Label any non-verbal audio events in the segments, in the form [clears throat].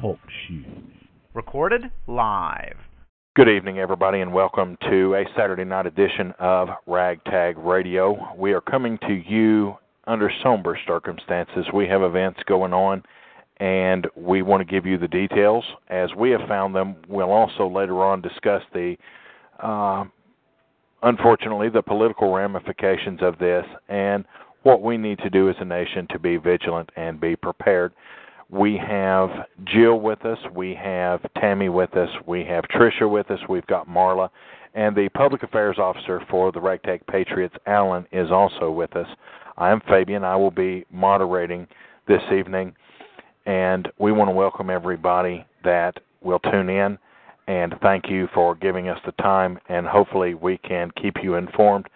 Talk shoes. Recorded live. Good evening, everybody, and welcome to a Saturday night edition of Ragtag Radio. We are coming to you under somber circumstances. We have events going on, and we want to give you the details as we have found them. We'll also later on discuss the, uh, unfortunately, the political ramifications of this and what we need to do as a nation to be vigilant and be prepared. We have Jill with us, we have Tammy with us, we have Tricia with us, we've got Marla, and the public affairs officer for the Ragtag Patriots, Alan, is also with us. I'm Fabian. I will be moderating this evening, and we want to welcome everybody that will tune in. And thank you for giving us the time. And hopefully we can keep you informed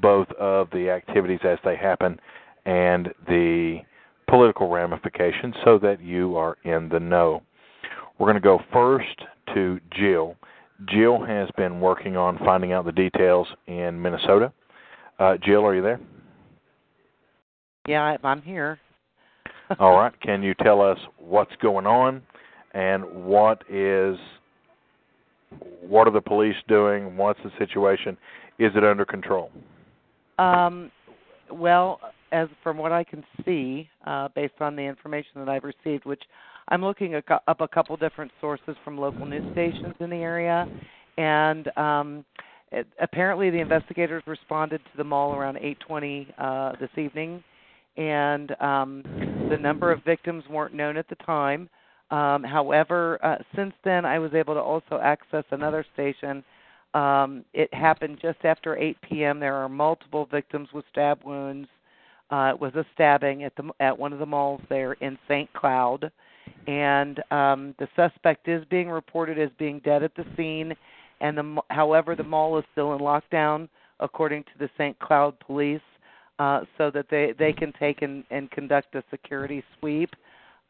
both of the activities as they happen and the political ramifications so that you are in the know. We're going to go first to Jill. Jill has been working on finding out the details in Minnesota. Uh, Jill, are you there? Yeah, I'm here. [laughs] All right. Can you tell us what's going on and what is what are the police doing? What's the situation? Is it under control? Um, well, as from what I can see, uh, based on the information that I've received, which I'm looking up a couple different sources from local news stations in the area, and um, it, apparently the investigators responded to the mall around 8:20 uh, this evening, and um, the number of victims weren't known at the time. Um, however, uh, since then, I was able to also access another station. Um, it happened just after 8 p.m. There are multiple victims with stab wounds. Uh, it was a stabbing at the at one of the malls there in St. Cloud, and um, the suspect is being reported as being dead at the scene. And the however, the mall is still in lockdown, according to the St. Cloud police, uh, so that they they can take and, and conduct a security sweep.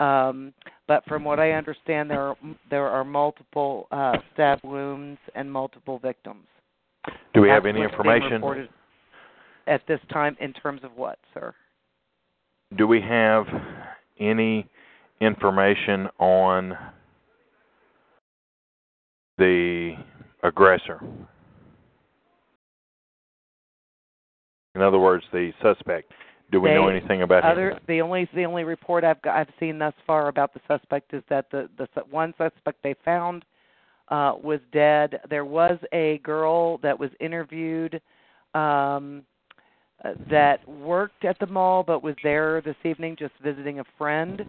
Um, but from what I understand, there are there are multiple uh, stab wounds and multiple victims. Do we have any information? at this time in terms of what, sir? Do we have any information on the aggressor? In other words, the suspect. Do we they, know anything about other, him? The only the only report I've got, I've seen thus far about the suspect is that the the one suspect they found uh, was dead. There was a girl that was interviewed um, uh, that worked at the mall but was there this evening just visiting a friend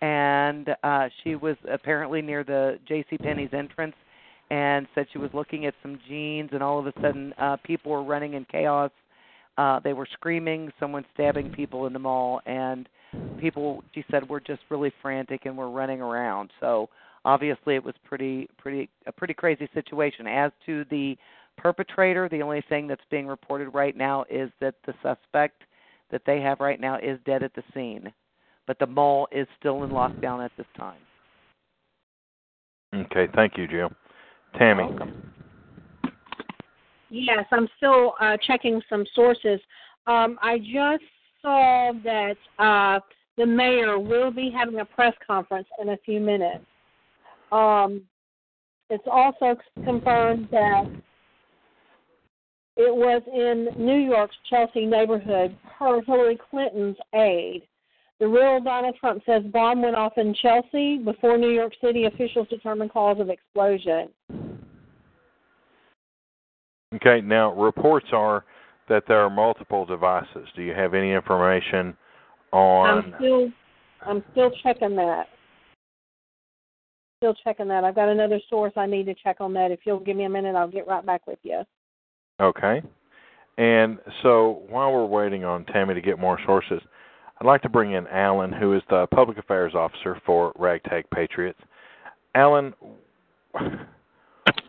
and uh she was apparently near the JC Penney's entrance and said she was looking at some jeans and all of a sudden uh people were running in chaos uh they were screaming someone stabbing people in the mall and people she said were just really frantic and were running around so obviously it was pretty pretty a pretty crazy situation as to the perpetrator. The only thing that's being reported right now is that the suspect that they have right now is dead at the scene, but the mall is still in lockdown at this time. Okay, thank you, Jill. Tammy. Yes, I'm still uh, checking some sources. Um, I just saw that uh, the mayor will be having a press conference in a few minutes. Um, it's also confirmed that it was in New York's Chelsea neighborhood per Hillary Clinton's aide. The real Donald Trump says bomb went off in Chelsea before New York City officials determined cause of explosion. Okay, now reports are that there are multiple devices. Do you have any information on I'm still I'm still checking that. Still checking that. I've got another source I need to check on that. If you'll give me a minute, I'll get right back with you. Okay. And so while we're waiting on Tammy to get more sources, I'd like to bring in Alan, who is the public affairs officer for Ragtag Patriots. Alan,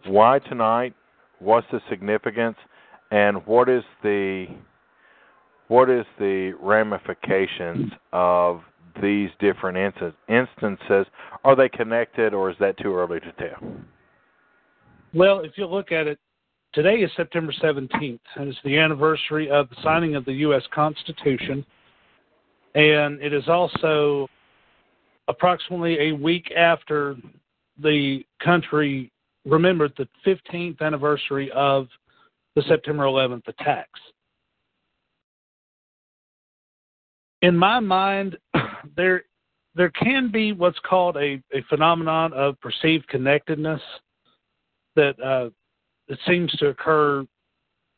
why tonight? What's the significance? And what is the what is the ramifications of these different instances? Are they connected, or is that too early to tell? Well, if you look at it Today is September 17th, and it's the anniversary of the signing of the U.S. Constitution. And it is also approximately a week after the country remembered the 15th anniversary of the September 11th attacks. In my mind, [clears throat] there there can be what's called a, a phenomenon of perceived connectedness that uh, it seems to occur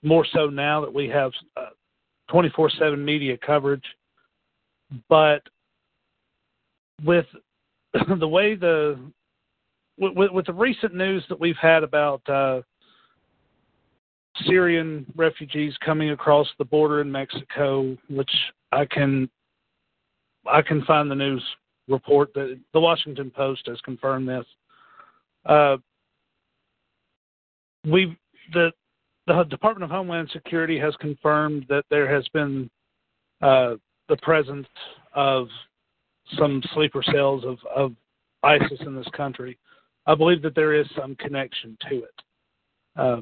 more so now that we have uh, 24 7 media coverage. But with [clears throat] the way the with, with the recent news that we've had about uh, Syrian refugees coming across the border in Mexico, which I can I can find the news report that the Washington Post has confirmed this. Uh, we the the Department of Homeland Security has confirmed that there has been uh, the presence of some sleeper cells of, of ISIS in this country. I believe that there is some connection to it. Uh,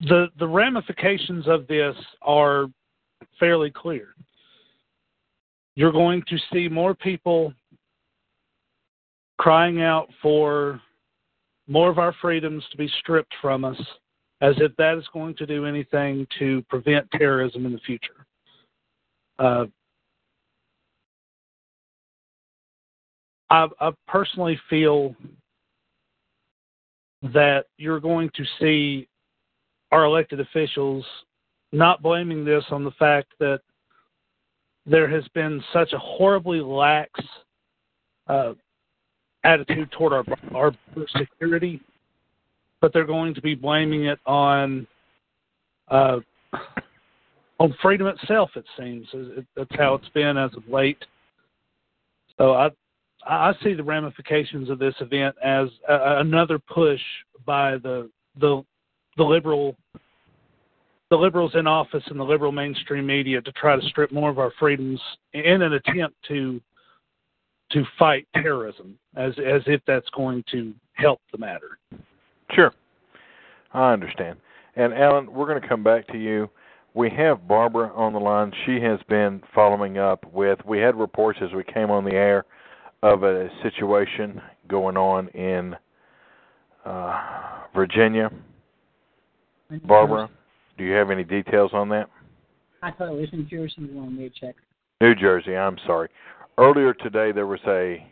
the the ramifications of this are fairly clear. You're going to see more people crying out for more of our freedoms to be stripped from us, as if that is going to do anything to prevent terrorism in the future. Uh, I, I personally feel that you're going to see our elected officials not blaming this on the fact that there has been such a horribly lax uh, attitude toward our our security, but they're going to be blaming it on uh, on freedom itself. It seems that's how it's been as of late. So I I see the ramifications of this event as a, another push by the the the liberal the liberals in office and the liberal mainstream media to try to strip more of our freedoms in an attempt to to fight terrorism as as if that's going to help the matter. Sure. I understand. And Alan, we're going to come back to you. We have Barbara on the line. She has been following up with we had reports as we came on the air of a situation going on in uh, Virginia. Barbara, do you have any details on that? I thought it was New Jersey you wanted me to check. New Jersey, I'm sorry. Earlier today there was a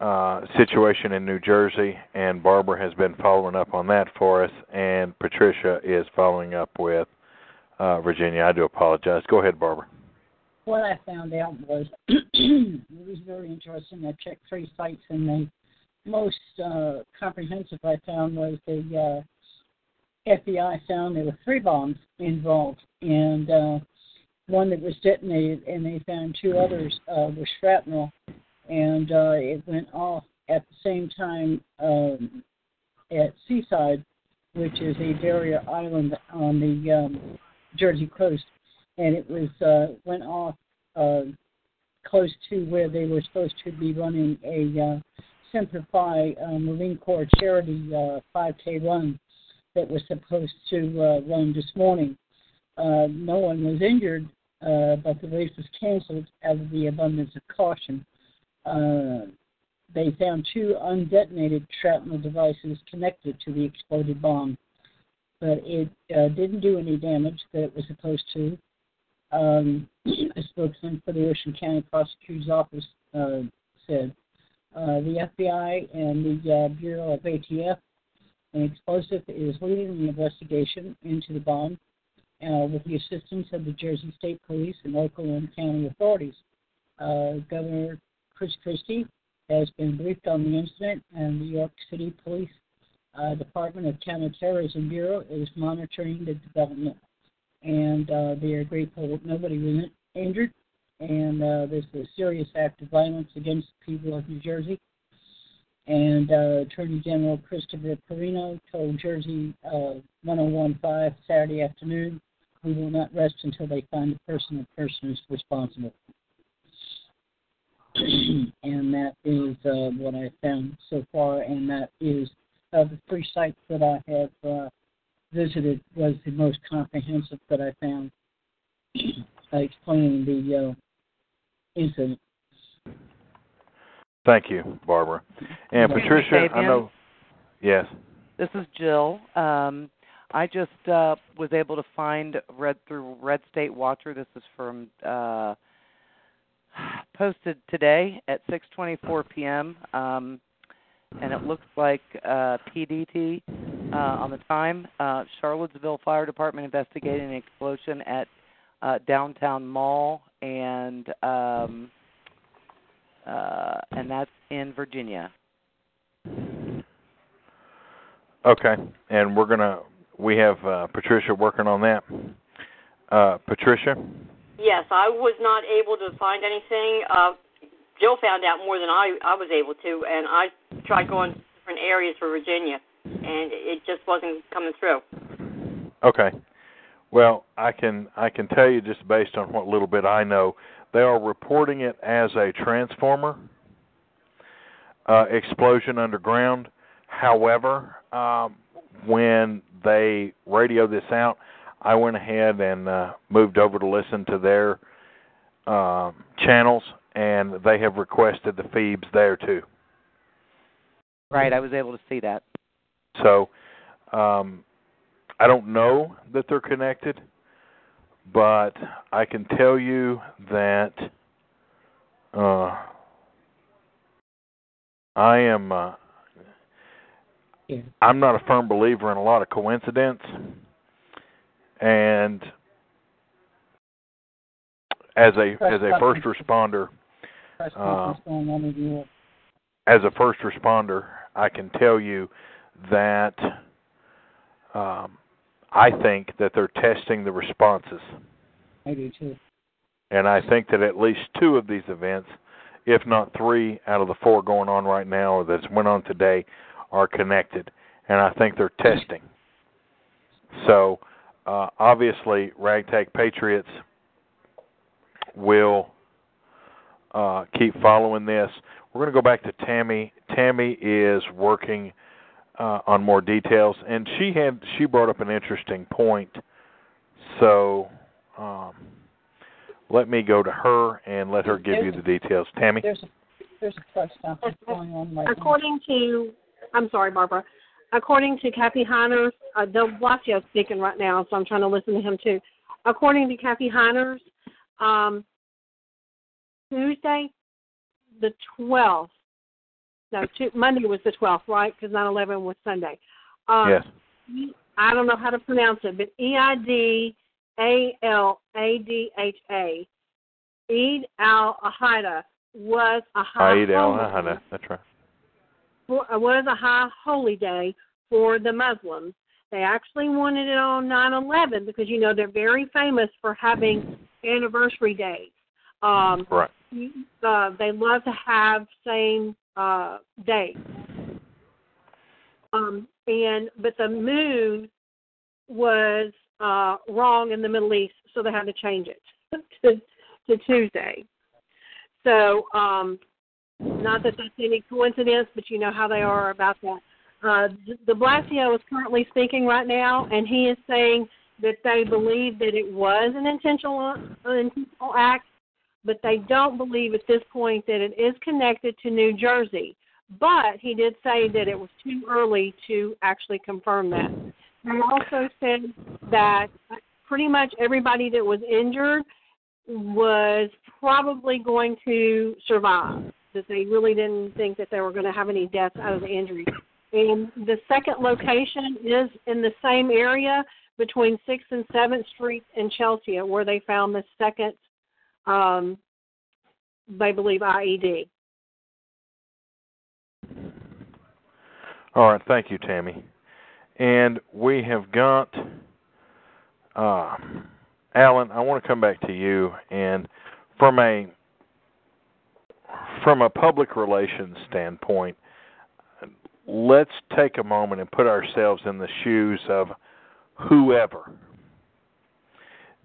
uh, situation in New Jersey, and Barbara has been following up on that for us, and Patricia is following up with uh, Virginia. I do apologize. Go ahead, Barbara what I found out was [clears throat] it was very interesting. I checked three sites, and the most uh, comprehensive I found was the uh, FBI found there were three bombs involved, and uh, one that was detonated, and they found two others uh, with shrapnel, and uh, it went off at the same time um, at Seaside, which is a barrier island on the um, Jersey coast and it was uh, went off uh, close to where they were supposed to be running a uh, Semper Fi uh, Marine Corps charity uh, 5K run that was supposed to uh, run this morning. Uh, no one was injured, uh, but the race was canceled out of the abundance of caution. Uh, they found two undetonated shrapnel devices connected to the exploded bomb, but it uh, didn't do any damage that it was supposed to um, a spokesman for the Ocean County Prosecutor's Office uh, said. Uh, the FBI and the uh, Bureau of ATF and Explosive is leading the investigation into the bomb uh, with the assistance of the Jersey State Police and local and county authorities. Uh, Governor Chris Christie has been briefed on the incident, and the New York City Police uh, Department of Counterterrorism Bureau is monitoring the development and uh, they are grateful that nobody was injured. And uh, there's a serious act of violence against the people of New Jersey. And uh, Attorney General Christopher Porrino told Jersey uh, 1015 Saturday afternoon, we will not rest until they find the person or persons responsible. [clears throat] and that is uh, what I found so far, and that is uh, the three sites that I have uh, visited was the most comprehensive that I found, explaining the uh, incident. Thank you, Barbara. And Thank you, Patricia, I know. Yes. This is Jill. Um, I just uh, was able to find read through Red State Watcher. This is from uh, posted today at 6:24 p.m. Um, and it looks like uh, PDT uh, on the time. Uh, Charlottesville Fire Department investigating an explosion at uh, downtown mall, and um, uh, and that's in Virginia. Okay. And we're gonna we have uh, Patricia working on that. Uh, Patricia. Yes, I was not able to find anything. Uh, Jill found out more than I I was able to, and I tried going to different areas for Virginia, and it just wasn't coming through. Okay. Well, I can I can tell you just based on what little bit I know, they are reporting it as a transformer uh, explosion underground. However, um, when they radio this out, I went ahead and uh, moved over to listen to their uh, channels, and they have requested the Phoebes there too. Right, I was able to see that. So um, I don't know that they're connected, but I can tell you that uh, I am. Uh, Yeah. I'm not a firm believer in a lot of coincidence, and as a as a first responder, Uh, conference going on in Europe. as a first responder, I can tell you that um, I think that they're testing the responses, I do too. and I think that at least two of these events, if not three out of the four going on right now or that's went on today, are connected, and I think they're testing. So, uh, obviously, Ragtag Patriots will uh, keep following this. We're going to go back to Tammy. Tammy is working uh, on more details, and she had she brought up an interesting point. So, um, let me go to her and let her give you the details. Tammy. There's a there's a press conference going on right According to, I'm sorry, Barbara. According to Kathy Heiners, uh, De Blasio speaking right now, so I'm trying to listen to him too. According to Kathy Heiners, um, Tuesday, the 12th. No, tu Monday was the 12th, right? Because 9/11 was Sunday. Um, yes. I don't know how to pronounce it, but E I D A L A D H A, Eid al Adha was a high Eid al. That's right. for, uh, was a high holy day for the Muslims. They actually wanted it on 9/11 because you know they're very famous for having anniversary days. Um, Right. uh, they love to have same uh, days. Um, and but the moon was uh, wrong in the Middle East, so they had to change it [laughs] to, to Tuesday. So, um, not that that's any coincidence, but you know how they are about that. Uh, de Blasio is currently speaking right now, and he is saying that they believe that it was an intentional, an intentional act, but they don't believe at this point that it is connected to New Jersey. But he did say that it was too early to actually confirm that. He also said that pretty much everybody that was injured was probably going to survive. That they really didn't think that they were going to have any deaths out of the injury. And the second location is in the same area between Sixth and Seventh Street in Chelsea, where they found the second, um, they believe IED. All right, thank you, Tammy. And we have got uh, Alan. I want to come back to you, and from a from a public relations standpoint, let's take a moment and put ourselves in the shoes of whoever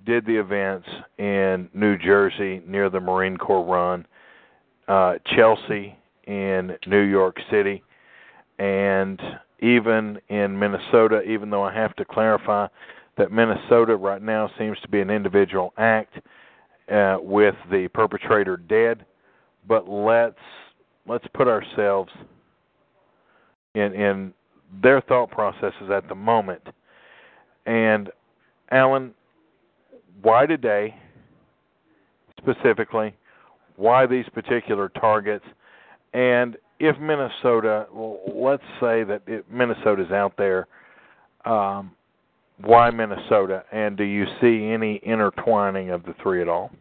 did the events in New Jersey near the Marine Corps run, uh, Chelsea in New York City, and even in Minnesota, even though I have to clarify that Minnesota right now seems to be an individual act uh, with the perpetrator dead. But let's let's put ourselves in in their thought processes at the moment. And Alan, why today specifically? Why these particular targets? And if Minnesota, well, let's say that Minnesota's out there, um, why Minnesota? And do you see any intertwining of the three at all?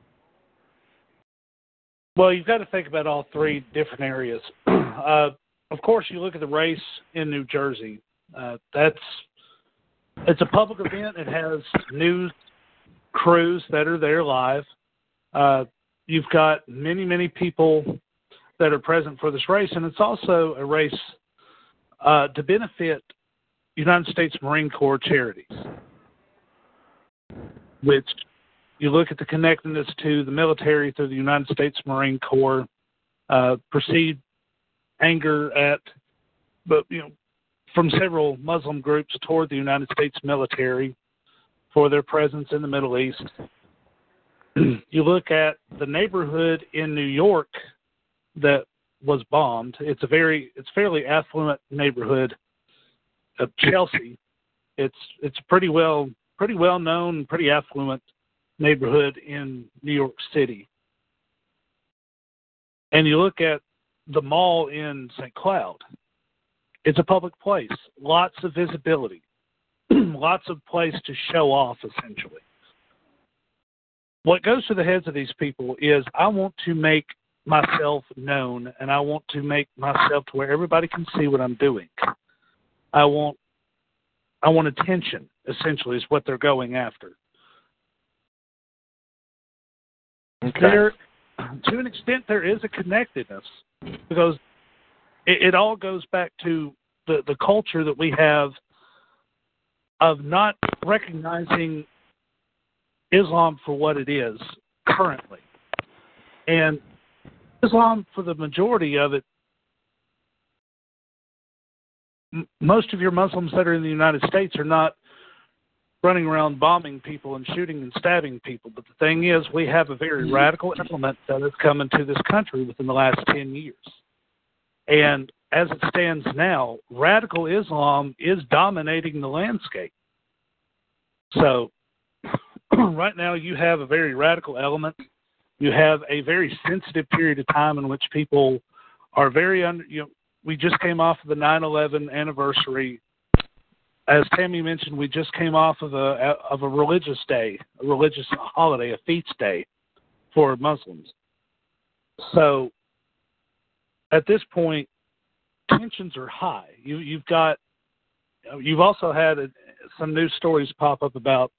Well, you've got to think about all three different areas. [clears throat] Uh, of course, you look at the race in New Jersey. Uh, that's it's a public event. It has news crews that are there live. Uh, you've got many, many people that are present for this race, and it's also a race uh, to benefit United States Marine Corps charities, which you look at the connectedness to the military through the United States Marine Corps, uh, perceived anger at, but you know, from several Muslim groups toward the United States military for their presence in the Middle East. [clears throat] you look at the neighborhood in New York that was bombed. It's a very, it's fairly affluent neighborhood of [laughs] Chelsea. It's it's pretty well pretty well known, pretty affluent neighborhood in New York City. And you look at the mall in St. Cloud, it's a public place, lots of visibility, [clears throat] lots of place to show off, essentially. What goes through the heads of these people is I want to make myself known and I want to make myself to where everybody can see what I'm doing. I want I want attention, essentially, is what they're going after. Okay. There, to an extent, there is a connectedness because it, it all goes back to the, the culture that we have of not recognizing Islam for what it is currently. And Islam, for the majority of it, m- most of your Muslims that are in the United States are not running around bombing people and shooting and stabbing people. But the thing is, we have a very mm-hmm. radical element that has come into this country within the last 10 years. And as it stands now, radical Islam is dominating the landscape. So, [clears throat] right now, you have a very radical element. You have a very sensitive period of time in which people are very under. You know, we just came off of the 9/11 anniversary as Tammy mentioned, we just came off of a of a religious day, a religious holiday, a feast day for Muslims. So at this point, tensions are high. You you've got you've also had a, some news stories pop up about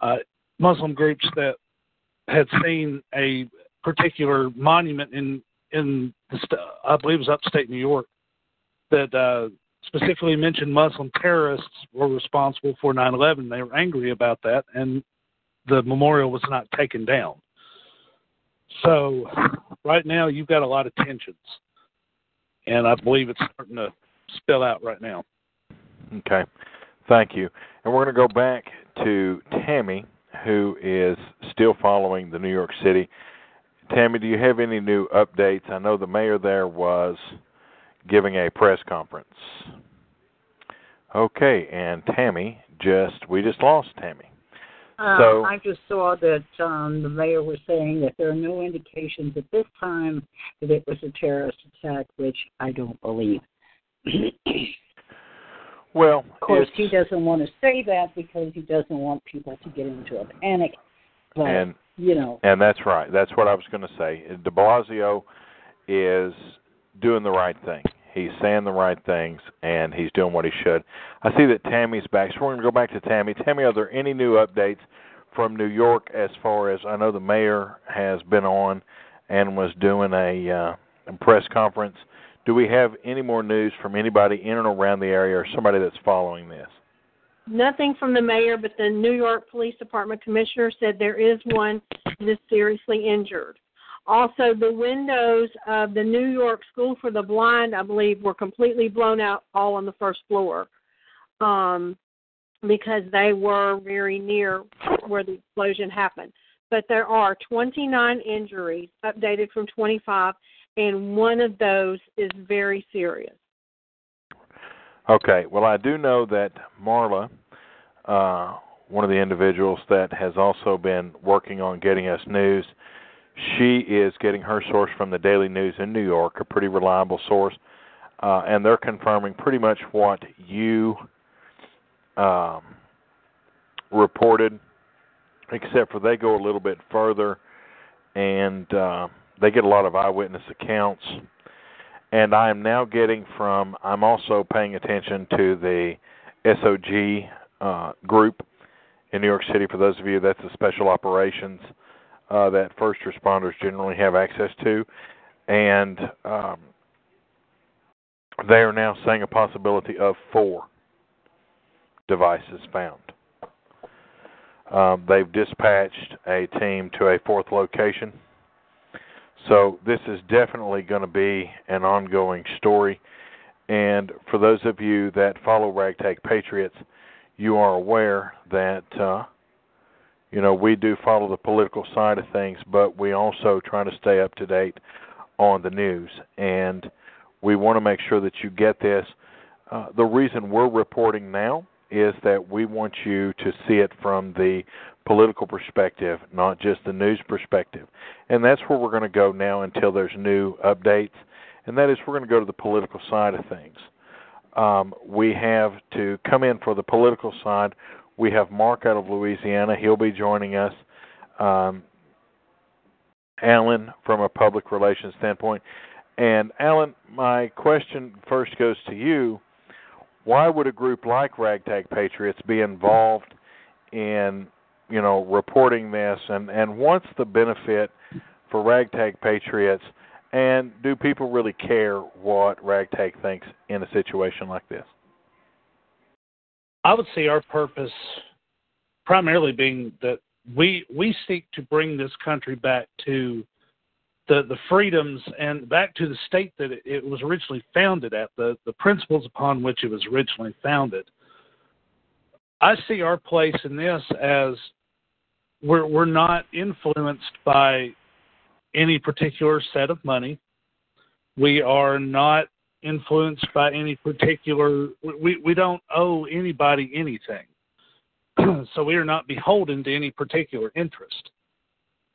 uh, Muslim groups that had seen a particular monument in in the I believe it was upstate New York that uh, specifically mentioned Muslim terrorists were responsible for 9/11. They were angry about that, and the memorial was not taken down. So, right now you've got a lot of tensions, and I believe it's starting to spill out right now. Okay, thank you. And we're going to go back to Tammy, who is still following the New York City. Tammy, do you have any new updates? I know the mayor there was giving a press conference. Okay, and Tammy just we just lost Tammy. Uh, So- I just saw that um, the mayor was saying that there are no indications at this time that it was a terrorist attack, which I don't believe. [clears throat] Well, Of course, he doesn't want to say that because he doesn't want people to get into a panic. But and you know, and that's right. That's what I was going to say. De Blasio is doing the right thing. He's saying the right things, and he's doing what he should. I see that Tammy's back, so we're going to go back to Tammy. Tammy, are there any new updates from New York as far as I know the mayor has been on and was doing a, uh, press conference? Do we have any more news from anybody in and around the area or somebody that's following this? Nothing from the mayor, but the New York Police Department commissioner said there is one that is seriously injured. Also, the windows of the New York School for the Blind, I believe, were completely blown out all on the first floor um, because they were very near where the explosion happened. But there are 29 injuries, updated from 25, and one of those is very serious. Okay. Well, I do know that Marla, uh, one of the individuals that has also been working on getting us news, she is getting her source from the Daily News in New York, a pretty reliable source, uh, and they're confirming pretty much what you um, reported, except for they go a little bit further and uh, they get a lot of eyewitness accounts and I am now getting from. I'm also paying attention to the SOG uh, group in New York City. For those of you, that's the special operations uh, that first responders generally have access to, and um, they are now saying a possibility of four devices found. Um, they've dispatched a team to a fourth location so this is definitely going to be an ongoing story. And for those of you that follow Ragtag Patriots, you are aware that uh, you know we do follow the political side of things, but we also try to stay up to date on the news, and we want to make sure that you get this. Uh, the reason we're reporting now is that we want you to see it from the political perspective, not just the news perspective. And that's where we're going to go now until there's new updates, and that is we're going to go to the political side of things. Um, we have to come in for the political side. We have Mark out of Louisiana. He'll be joining us. Um, Alan, from a public relations standpoint. And Alan, my question first goes to you. Why would a group like Ragtag Patriots be involved in you know, reporting this, and and what's the benefit for ragtag patriots? And do people really care what ragtag thinks in a situation like this? I would say our purpose, primarily being that we we seek to bring this country back to the the freedoms and back to the state that it, it was originally founded at, the the principles upon which it was originally founded. I see our place in this as we're we're not influenced by any particular set of money. We are not influenced by any particular we we don't owe anybody anything. [clears throat] so we are not beholden to any particular interest.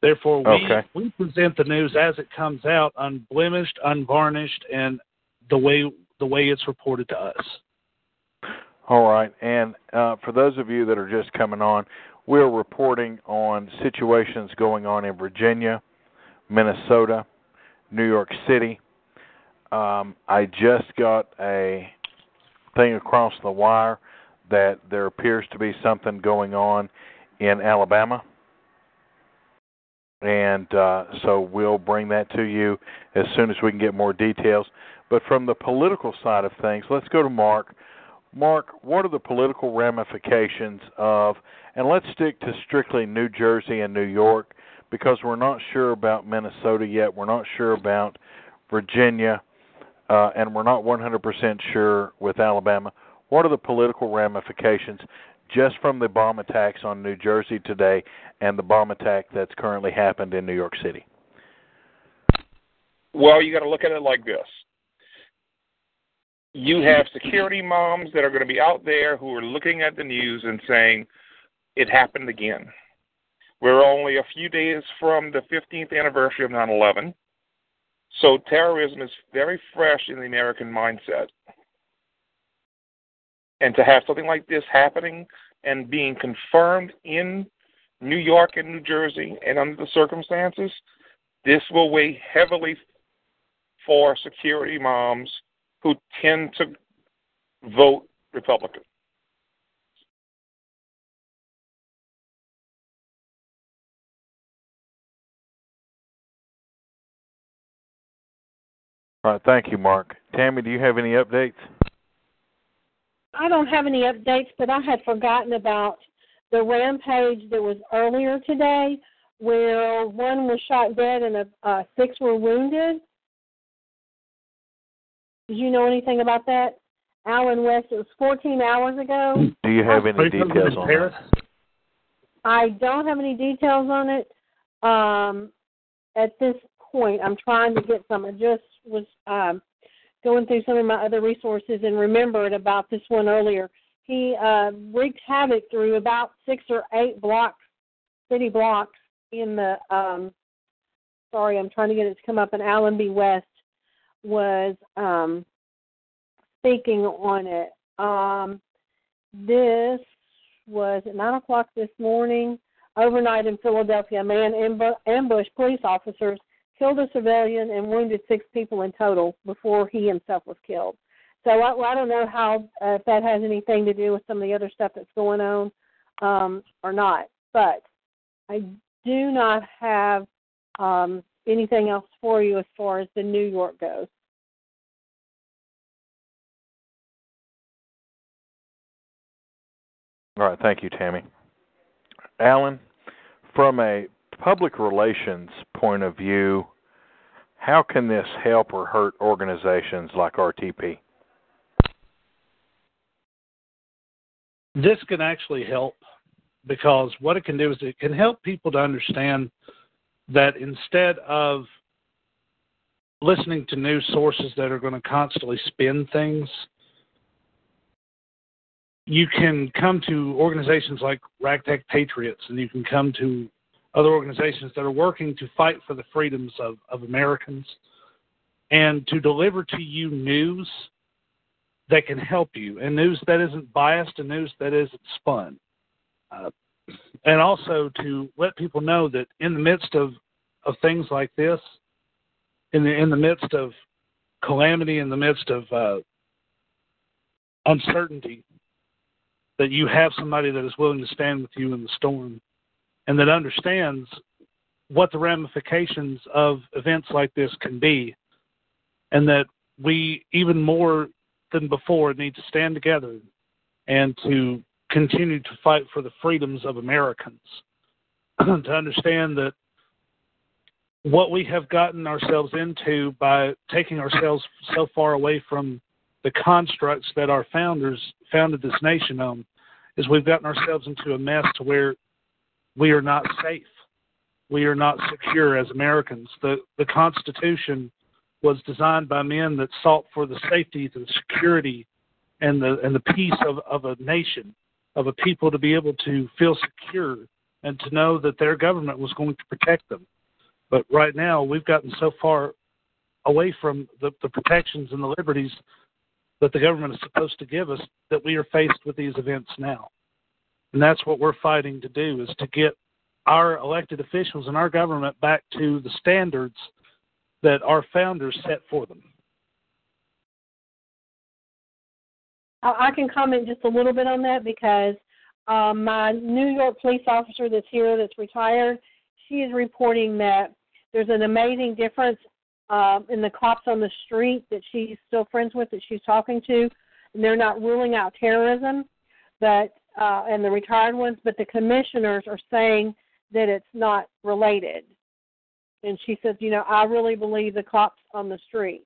Therefore we okay. we present the news as it comes out unblemished, unvarnished and the way the way it's reported to us. All right. And uh, for those of you that are just coming on, we're reporting on situations going on in Virginia, Minnesota, New York City. Um, I just got a thing across the wire that there appears to be something going on in Alabama. And uh, so we'll bring that to you as soon as we can get more details. But from the political side of things, let's go to Mark. Mark, what are the political ramifications of and let's stick to strictly New Jersey and New York because we're not sure about Minnesota yet. We're not sure about Virginia, uh, and we're not 100% sure with Alabama. What are the political ramifications just from the bomb attacks on New Jersey today and the bomb attack that's currently happened in New York City? Well, you got to look at it like this. You have security moms that are going to be out there who are looking at the news and saying, it happened again. We're only a few days from the 15th anniversary of 9 11. So terrorism is very fresh in the American mindset. And to have something like this happening and being confirmed in New York and New Jersey and under the circumstances, this will weigh heavily for security moms who tend to vote Republican. All right, thank you, Mark. Tammy, do you have any updates? I don't have any updates, but I had forgotten about the rampage that was earlier today, where one was shot dead and a, uh, six were wounded. Did you know anything about that? Allen West, it was 14 hours ago. Do you have any details on that? I don't have any details on it um, at this point. I'm trying to get some. I just was um, going through some of my other resources and remembered about this one earlier. He uh, wreaked havoc through about six or eight blocks, city blocks in the. Um, sorry, I'm trying to get it to come up in Allen B. West. Was um, speaking on it. Um, this was at nine o'clock this morning. Overnight in Philadelphia, a man amb- ambushed police officers, killed a civilian, and wounded six people in total before he himself was killed. So I, I don't know how uh, if that has anything to do with some of the other stuff that's going on um, or not. But I do not have um, anything else for you as far as the New York goes. All right, thank you, Tammy. Alan, from a public relations point of view, how can this help or hurt organizations like RTP? This can actually help because what it can do is it can help people to understand that instead of listening to news sources that are going to constantly spin things, you can come to organizations like Ragtag Patriots and you can come to other organizations that are working to fight for the freedoms of, of Americans and to deliver to you news that can help you and news that isn't biased and news that isn't spun. Uh, and also to let people know that in the midst of, of things like this, in the in the midst of calamity, in the midst of uh, uncertainty, that you have somebody that is willing to stand with you in the storm and that understands what the ramifications of events like this can be and that we even more than before need to stand together and to continue to fight for the freedoms of Americans [clears throat] to understand that what we have gotten ourselves into by taking ourselves so far away from the constructs that our founders founded this nation on is we've gotten ourselves into a mess to where we are not safe. We are not secure as Americans. The the Constitution was designed by men that sought for the safety, the security, and the and the peace of, of a nation, of a people to be able to feel secure and to know that their government was going to protect them. But right now we've gotten so far away from the, the protections and the liberties that the government is supposed to give us that we are faced with these events now. And that's what we're fighting to do is to get our elected officials and our government back to the standards that our founders set for them. I can comment just a little bit on that because um, my New York police officer that's here that's retired, she is reporting that there's an amazing difference uh, in the cops on the street that she's still friends with that she's talking to, and they're not ruling out terrorism, but uh, and the retired ones, but the commissioners are saying that it's not related. And she says, you know, I really believe the cops on the street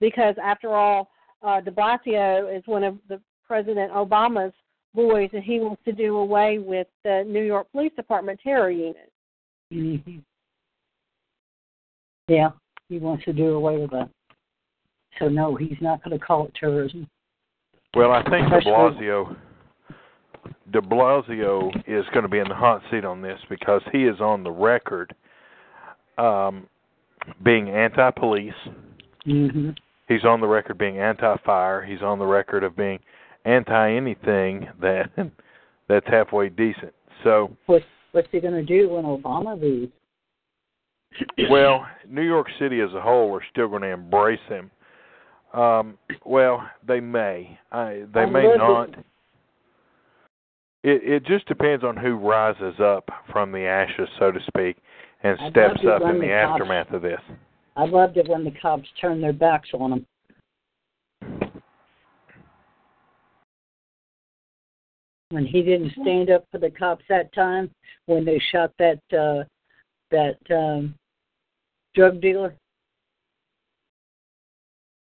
because after all, uh, De Blasio is one of the President Obama's boys, and he wants to do away with the New York Police Department terror unit. Mm-hmm. Yeah, he wants to do away with that. So no, he's not going to call it terrorism. Well, I think De Blasio De Blasio is going to be in the hot seat on this because he is on the record um, being anti-police. Mm-hmm. He's on the record being anti-fire. He's on the record of being anti-anything that [laughs] that's halfway decent. So what what's he going to do when Obama leaves? well, New York City as a whole are still going to embrace him. Um, well, they may. I, they may not. It it it just depends on who rises up from the ashes, so to speak, and I'd steps up in the the aftermath of this. I loved it when the cops turned their backs on him. When he didn't stand up for the cops that time, when they shot that uh that um drug dealer.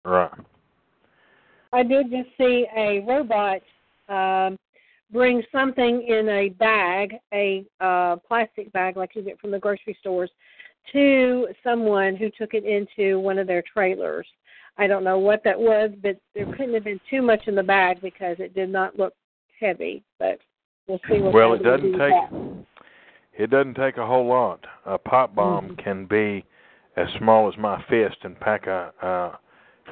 Right. I did just see a robot um, bring something in a bag, a uh, plastic bag like you get from the grocery stores, to someone who took it into one of their trailers. I don't know what that was, but there couldn't have been too much in the bag because it did not look heavy. But we'll see what. Well, it doesn't with take that. it doesn't take a whole lot. A pop bomb Mhm. can be as small as my fist and pack a, a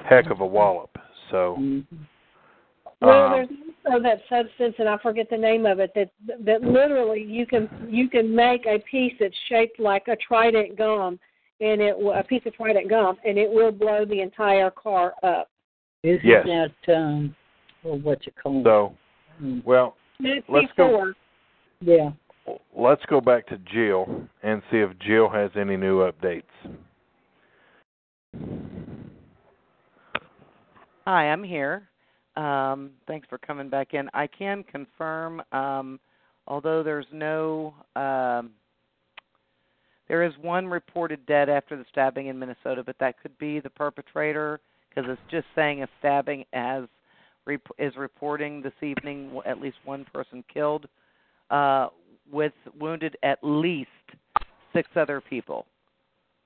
heck of a wallop. So Mhm. Well, um, there's also that substance, and I forget the name of it. That that literally you can you can make a piece that's shaped like a trident gum, and it will- a piece of trident gum, and it will blow the entire car up. Isn't Yes. that um well what's it called? so Mm, well, It's Let's go- yeah. let's go back to Jill and see if Jill has any new updates. Hi, I'm here. Um, thanks for coming back in. I can confirm, um, although there's no, um, there is one reported dead after the stabbing in Minnesota, but that could be the perpetrator because it's just saying a stabbing as is reporting this evening at least one person killed, uh, with wounded at least six other people.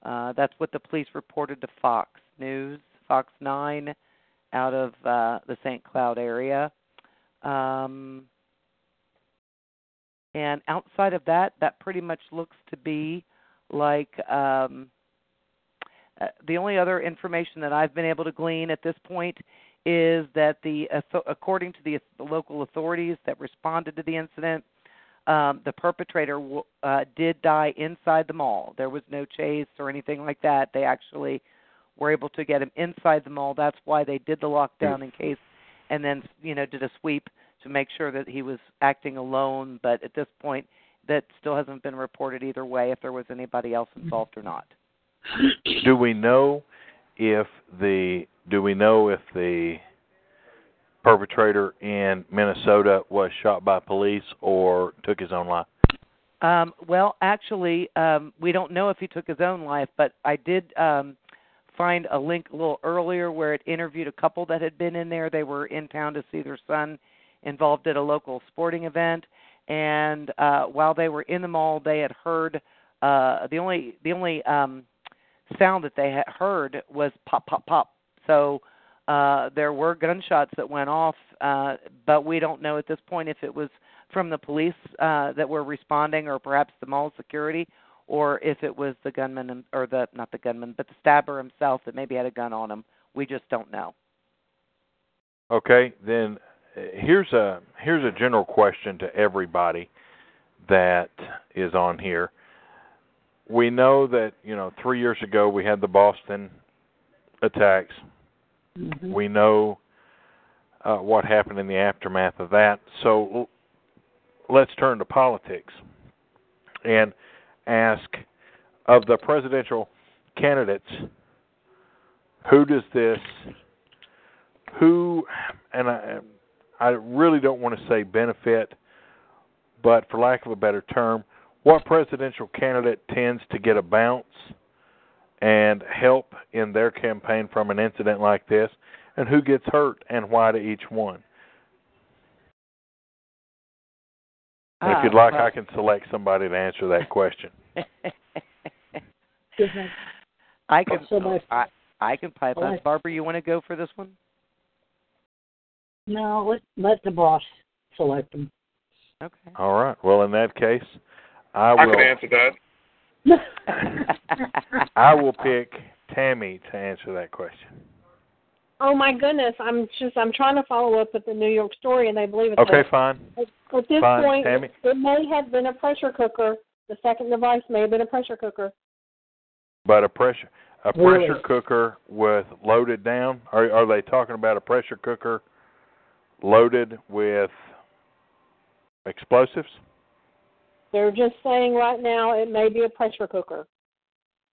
Uh, that's what the police reported to Fox News, Fox 9 out of uh, the St. Cloud area. Um, and outside of that, that pretty much looks to be like um, uh, the only other information that I've been able to glean at this point is that the according to the, the local authorities that responded to the incident, um, the perpetrator w- uh, did die inside the mall. There was no chase or anything like that. They actually were able to get him inside the mall. That's why they did the lockdown in case, and then you know did a sweep to make sure that he was acting alone. But at this point, that still hasn't been reported either way if there was anybody else involved or not. Do we know if the do we know if the perpetrator in Minnesota was shot by police or took his own life? Um, well, actually, um, we don't know if he took his own life, but I did um, find a link a little earlier where it interviewed a couple that had been in there. They were in town to see their son involved at a local sporting event, and uh, while they were in the mall, they had heard uh, the only the only um, sound that they had heard was pop pop pop. So uh, there were gunshots that went off, uh, but we don't know at this point if it was from the police uh, that were responding, or perhaps the mall security, or if it was the gunman or the not the gunman, but the stabber himself that maybe had a gun on him. We just don't know. Okay, then uh, here's a here's a general question to everybody that is on here. We know that you know three years ago we had the Boston attacks. Mhm. We know uh, what happened in the aftermath of that. So l- let's turn to politics and ask of the presidential candidates who does this who and I I really don't want to say benefit but for lack of a better term what presidential candidate tends to get a bounce and help in their campaign from an incident like this and who gets hurt and why to each one And if you'd Ah, like well- I can select somebody to answer that question [laughs] I can. So my- I I can pipe Well, up. I- Barbara, you want to go for this one? No, let let the boss select them. Okay. all right well in that case I I will can answer that. [laughs] I will pick Tammy to answer that question. Oh my goodness! I'm just I'm trying to follow up with the New York story, and they believe it's Okay, fine. At at this Fine, point, Tammy. it may have been a pressure cooker. The second device may have been a pressure cooker. But a pressure a Really? pressure cooker with loaded down. Are are they talking about a pressure cooker loaded with explosives? They're just saying right now it may be a pressure cooker.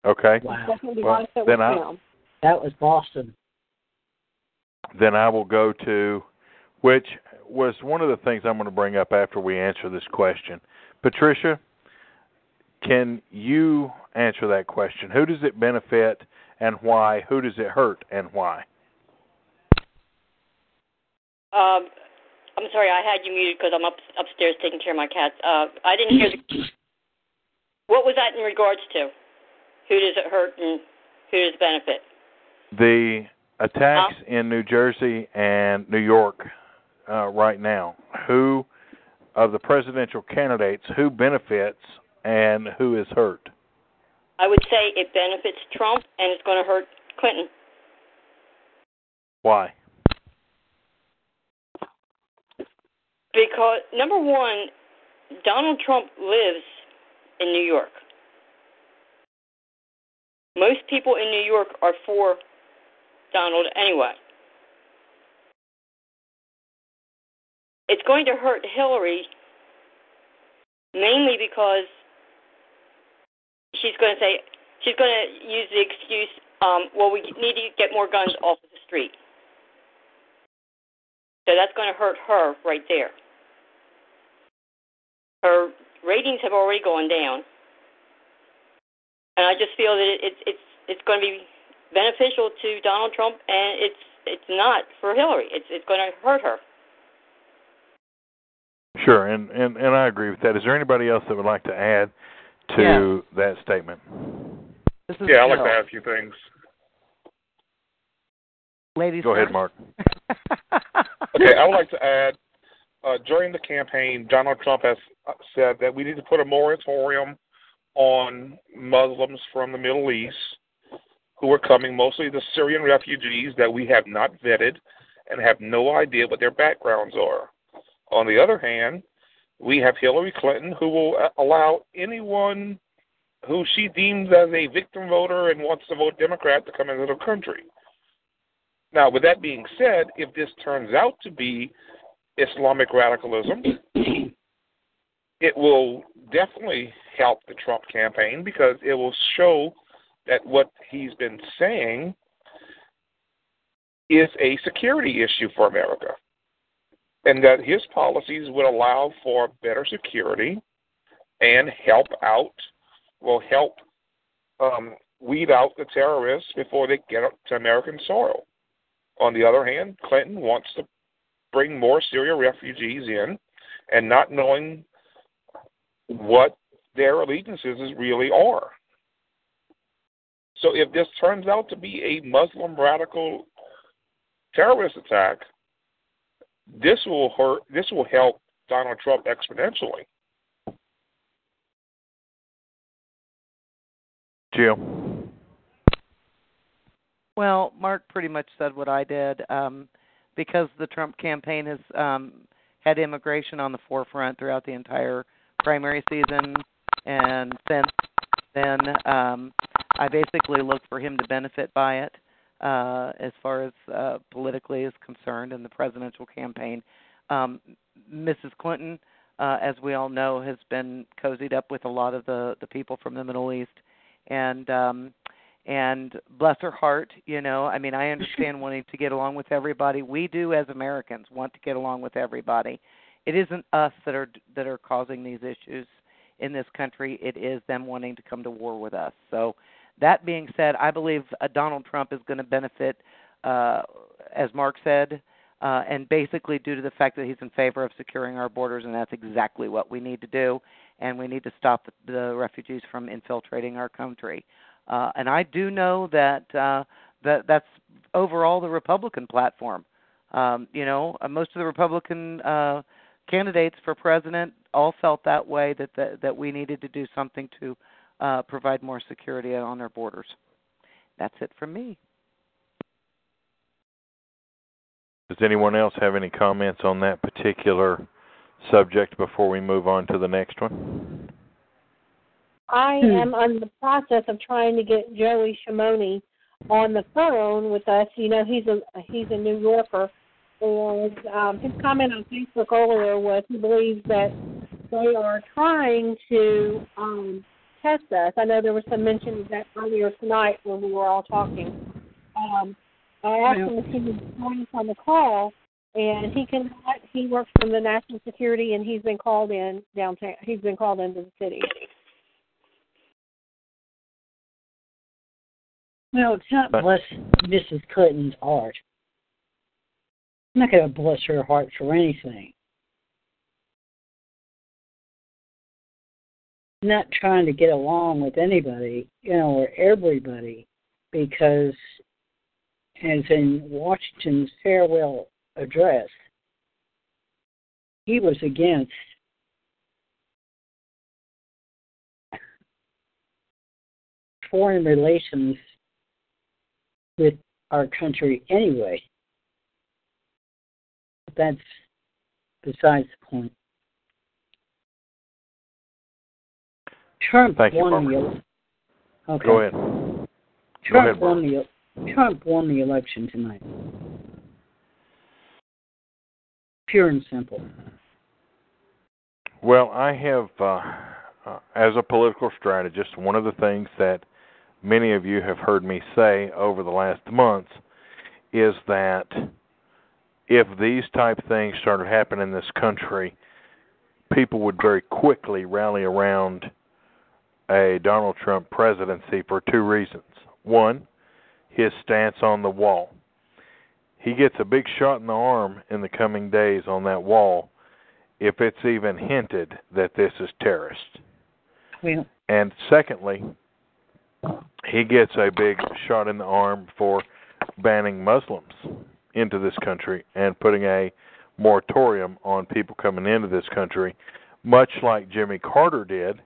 Okay. Wow. Second device Well, that then was I- found. That was Boston. Then I will go to which was one of the things I'm going to bring up after we answer this question. Patricia, can you answer that question? Who does it benefit and why? Who does it hurt and why? Um, I'm sorry, I had you muted because I'm up upstairs taking care of my cats. Uh, I didn't hear the. [coughs] What was that in regards to? who does it hurt and who does it benefit? The attacks in New Jersey and New York uh, right now, who of the presidential candidates, who benefits and who is hurt? I would say it benefits Trump and it's going to hurt Clinton. Why? Because number one, Donald Trump lives in New York. Most people in New York are for Donald anyway. It's going to hurt Hillary mainly because she's going to say she's going to use the excuse, um, well, we need to get more guns off of the street. So that's going to hurt her right there. Her ratings have already gone down, and I just feel that it's it's it's going to be beneficial to Donald Trump, and it's it's not for Hillary. It's it's going to hurt her. Sure, and, and, and I agree with that. Is there anybody else that would like to add to yeah. that statement? yeah, I'd like to add a few things. Ladies, go first. ahead, Mark. [laughs] okay, I would like to add. Uh, during the campaign, Donald Trump has said that we need to put a moratorium on Muslims from the Middle East who are coming, mostly the Syrian refugees that we have not vetted and have no idea what their backgrounds are. On the other hand, we have Hillary Clinton who will allow anyone who she deems as a victim voter and wants to vote Democrat to come into the country. Now, with that being said, if this turns out to be Islamic radicalism, it will definitely help the Trump campaign because it will show that what he's been saying is a security issue for America and that his policies would allow for better security and help out, will help um, weed out the terrorists before they get up to American soil. On the other hand, Clinton wants to bring more Syria refugees in and not knowing what their allegiances really are. So if this turns out to be a Muslim radical terrorist attack, this will hurt. This will help Donald Trump exponentially. Jill. Well, Mark pretty much said what I did. Um, because the Trump campaign has um, had immigration on the forefront throughout the entire primary season, and since then, um, I basically look for him to benefit by it uh, as far as uh, politically is concerned in the presidential campaign. Um, Mrs. Clinton, uh, as we all know, has been cozied up with a lot of the the people from the Middle East, and um, and bless her heart, you know. I mean, I understand [laughs] wanting to get along with everybody. We do as Americans want to get along with everybody. It isn't us that are that are causing these issues in this country. It is them wanting to come to war with us. So that being said, I believe uh, Donald Trump is going to benefit, uh, as Mark said, uh, and basically due to the fact that he's in favor of securing our borders, and that's exactly what we need to do. And we need to stop the, the refugees from infiltrating our country. Uh, and I do know that uh, that that's overall the Republican platform. Um, you know, uh, most of the Republican uh, candidates for president all felt that way that that, that we needed to do something to uh, provide more security on our borders. That's it from me. Does anyone else have any comments on that particular subject before we move on to the next one? I hmm. am in the process of trying to get Joey Shimoni on the phone with us. You know, he's a he's a New Yorker, and um, his comment on Facebook earlier was he believes that they are trying to um, test us. I know there was some mention of that earlier tonight when we were all talking. Um, I asked him if he would join us on the call, and he can. He works from the national security, and he's been called in downtown. He's been called into the city. Well, it's not bless Mrs. Clinton's heart. I'm not going to bless her heart for anything. Not trying to get along with anybody, you know, or everybody, because as in Washington's farewell address, he was against foreign relations with our country anyway. But that's besides the point. Trump Thank you, won Barbara. the okay. Go ahead. Trump ahead, won the Trump won the election tonight. Pure and simple. Well, I have, uh, uh, as a political strategist, one of the things that many of you have heard me say over the last months is that if these type things started happening in this country, people would very quickly rally around a Donald Trump presidency for two reasons. One, his stance on the wall. He gets a big shot in the arm in the coming days on that wall if it's even hinted that this is terrorist. Yeah. And secondly, he gets a big shot in the arm for banning Muslims into this country and putting a moratorium on people coming into this country, much like Jimmy Carter did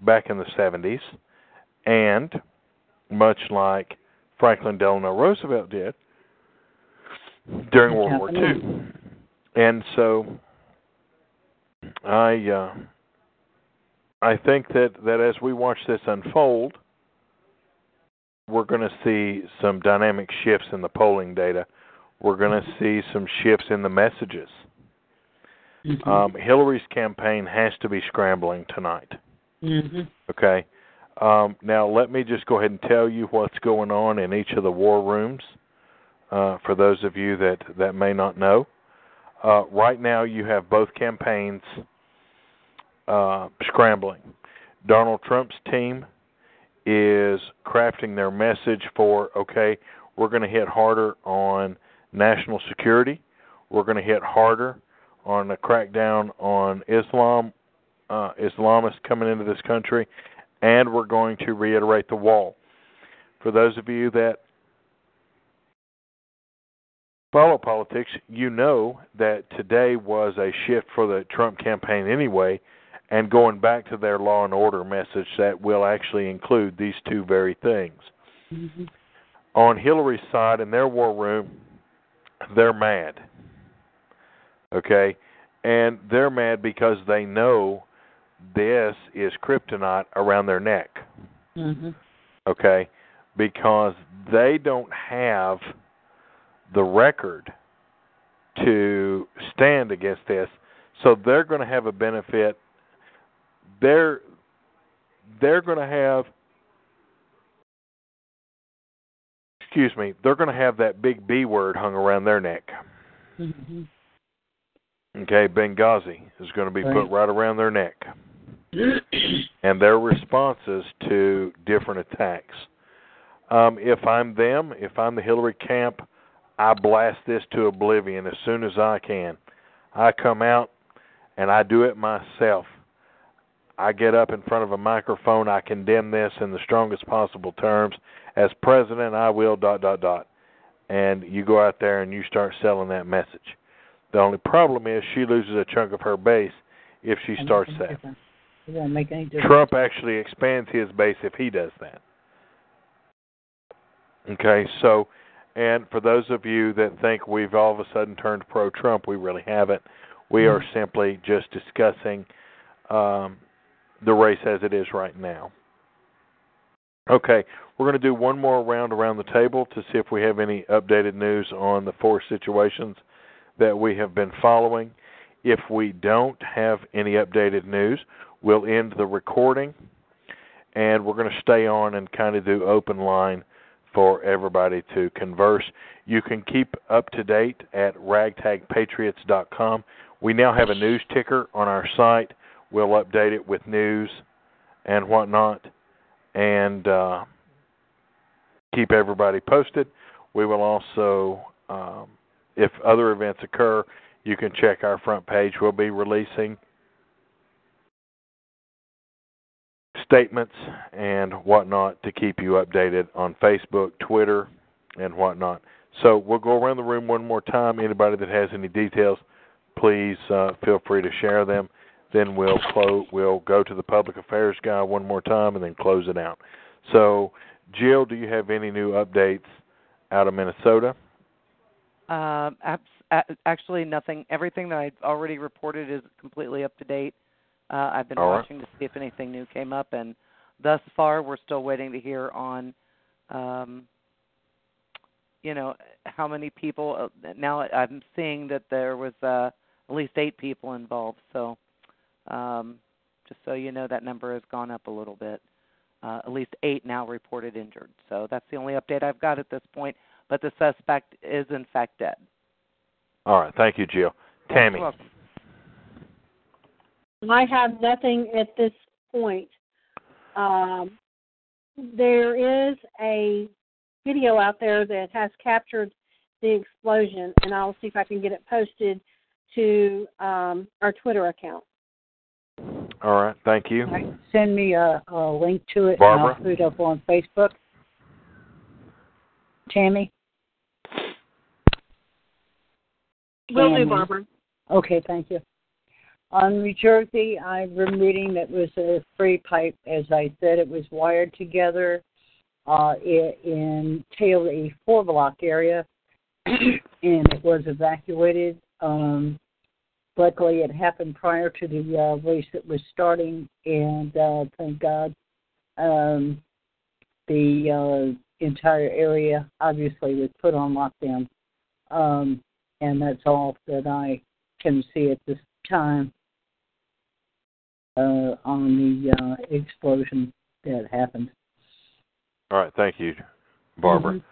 back in the 70s, and much like Franklin Delano Roosevelt did during World War II. And so I uh, I think that that as we watch this unfold, we're going to see some dynamic shifts in the polling data. We're going to see some shifts in the messages. Mm-hmm. Um, Hillary's campaign has to be scrambling tonight. Mm-hmm. Okay. Um, now, let me just go ahead and tell you what's going on in each of the war rooms. Uh, for those of you that that may not know, uh, right now you have both campaigns uh, scrambling. Donald Trump's team is crafting their message for okay, we're going to hit harder on national security. We're going to hit harder on a crackdown on Islam, uh, Islamists coming into this country, and we're going to reiterate the wall. For those of you that follow politics, you know that today was a shift for the Trump campaign anyway, and going back to their law and order message that will actually include these two very things. Mm-hmm. On Hillary's side in their war room, they're mad. Okay? And they're mad because they know this is kryptonite around their neck. Mm-hmm. Okay? Because they don't have the record to stand against this. So they're going to have a benefit. They're they're going to have excuse me, they're going to have that big B word hung around their neck. Mm-hmm. Okay, Benghazi is going to be put Right. right around their neck. And their responses to different attacks. Um, if I'm them, if I'm the Hillary camp, I blast this to oblivion as soon as I can. I come out and I do it myself. I get up in front of a microphone, I condemn this in the strongest possible terms. As president, I will dot dot dot. And you go out there and you start selling that message. The only problem is she loses a chunk of her base if she starts that. It won't make any difference. Trump actually expands his base if he does that. Okay, so, and for those of you that think we've all of a sudden turned pro Trump, we really haven't. We are simply just discussing um, the race as it is right now. Okay, we're going to do one more round around the table to see if we have any updated news on the four situations that we have been following. If we don't have any updated news, we'll end the recording and we're going to stay on and kind of do open line for everybody to converse. You can keep up to date at ragtagpatriots.com. We now have a news ticker on our site. We'll update it with news and whatnot and uh, keep everybody posted. We will also, um, if other events occur, you can check our front page. We'll be releasing statements and whatnot to keep you updated on Facebook, Twitter, and whatnot. So we'll go around the room one more time. Anybody that has any details, please uh, feel free to share them. Then we'll close. We'll go to the public affairs guy one more time and then close it out. So, Jill, do you have any new updates out of Minnesota? Abs- actually, nothing. Everything that I've already reported is completely up to date. Uh, I've been All right. watching to see if anything new came up, and thus far, we're still waiting to hear on, um, you know, how many people. Uh, now I'm seeing that there was uh, at least eight people involved. So, um, just so you know, that number has gone up a little bit. Uh, at least eight now reported injured. So that's the only update I've got at this point. But the suspect is in fact dead. All right. Thank you, Jill. Tammy. You're welcome. I have nothing at this point. Um, there is a video out there that has captured the explosion, and I'll see if I can get it posted to um, our Twitter account. All right. Thank you. All right, send me a, a link to it, Barbara? and I'll put it up on Facebook. Tammy? Will do, Barbara. Okay, thank you. On New Jersey, I've been reading that was a free pipe. As I said, it was wired together uh, in Taylor four block area, [clears throat] and it was evacuated. Um, luckily, it happened prior to the uh, race that was starting, and uh, thank God, um, the uh, entire area obviously was put on lockdown. Um, and that's all that I can see at this time uh, on the uh, explosion that happened. All right. Thank you, Barbara. Mhm.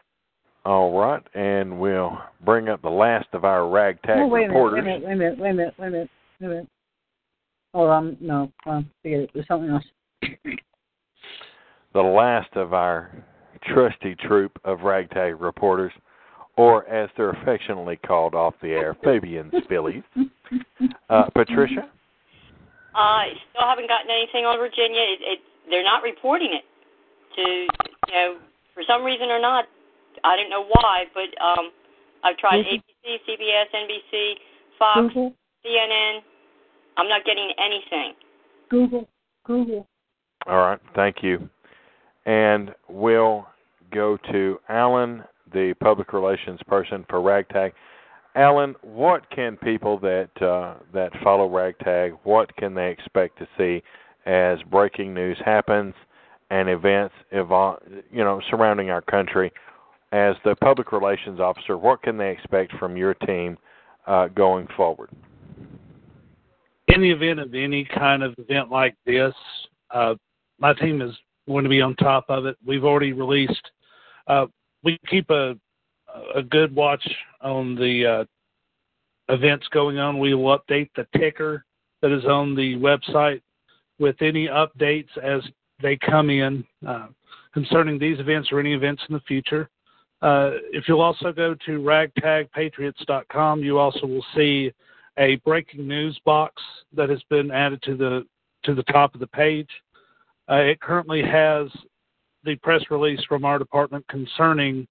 All right, and we'll bring up the last of our ragtag Oh, wait a minute, reporters. wait a minute, wait a minute, wait a minute, wait a minute. Oh, um, no, um, forget it. There's something else. The last of our trusty troop of ragtag reporters, or as they're affectionately called off the air, [laughs] Fabian Spillies. Uh, Patricia? I still haven't gotten anything on Virginia. It, it, they're not reporting it. To you know, for some reason or not, I don't know why, but um, I've tried Mhm. ABC, CBS, NBC, Fox, Google, CNN. I'm not getting anything. Google, Google. All right, thank you. And we'll go to Alan, the public relations person for Ragtag. Alan, what can people that uh, that follow Ragtag, what can they expect to see as breaking news happens and events you know surrounding our country? As the public relations officer, what can they expect from your team uh, going forward? in the event of any kind of event like this, uh, my team is going to be on top of it. We've already released. Uh, we keep a a good watch on the uh, events going on. We will update the ticker that is on the website with any updates as they come in uh, concerning these events or any events in the future. Uh, if you'll also go to ragtagpatriots.com, you also will see a breaking news box that has been added to the to the top of the page. Uh, it currently has the press release from our department concerning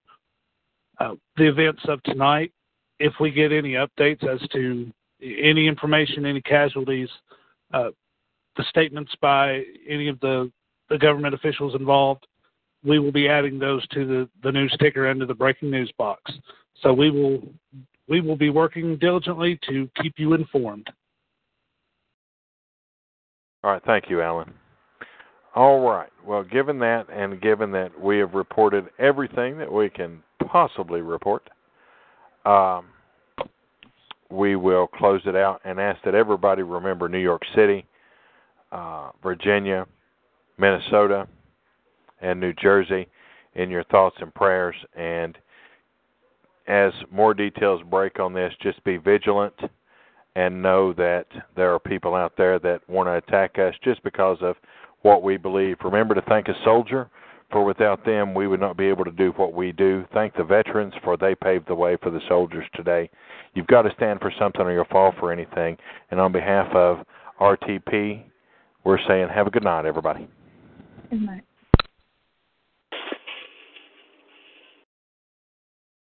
uh, the events of tonight. If we get any updates as to any information, any casualties, uh, the statements by any of the, the government officials involved, we will be adding those to the, the news ticker to the breaking news box. So we will we will be working diligently to keep you informed. All right, thank you, Alan. All right. Well, given that, and given that we have reported everything that we can possibly report, um, we will close it out and ask that everybody remember New York City, uh, Virginia, Minnesota, and New Jersey in your thoughts and prayers. And as more details break on this, just be vigilant and know that there are people out there that want to attack us just because of what we believe. Remember to thank a soldier, for without them we would not be able to do what we do. Thank the veterans, for they paved the way for the soldiers today. You've got to stand for something or you'll fall for anything. And on behalf of RTP, we're saying have a good night, everybody. Good night.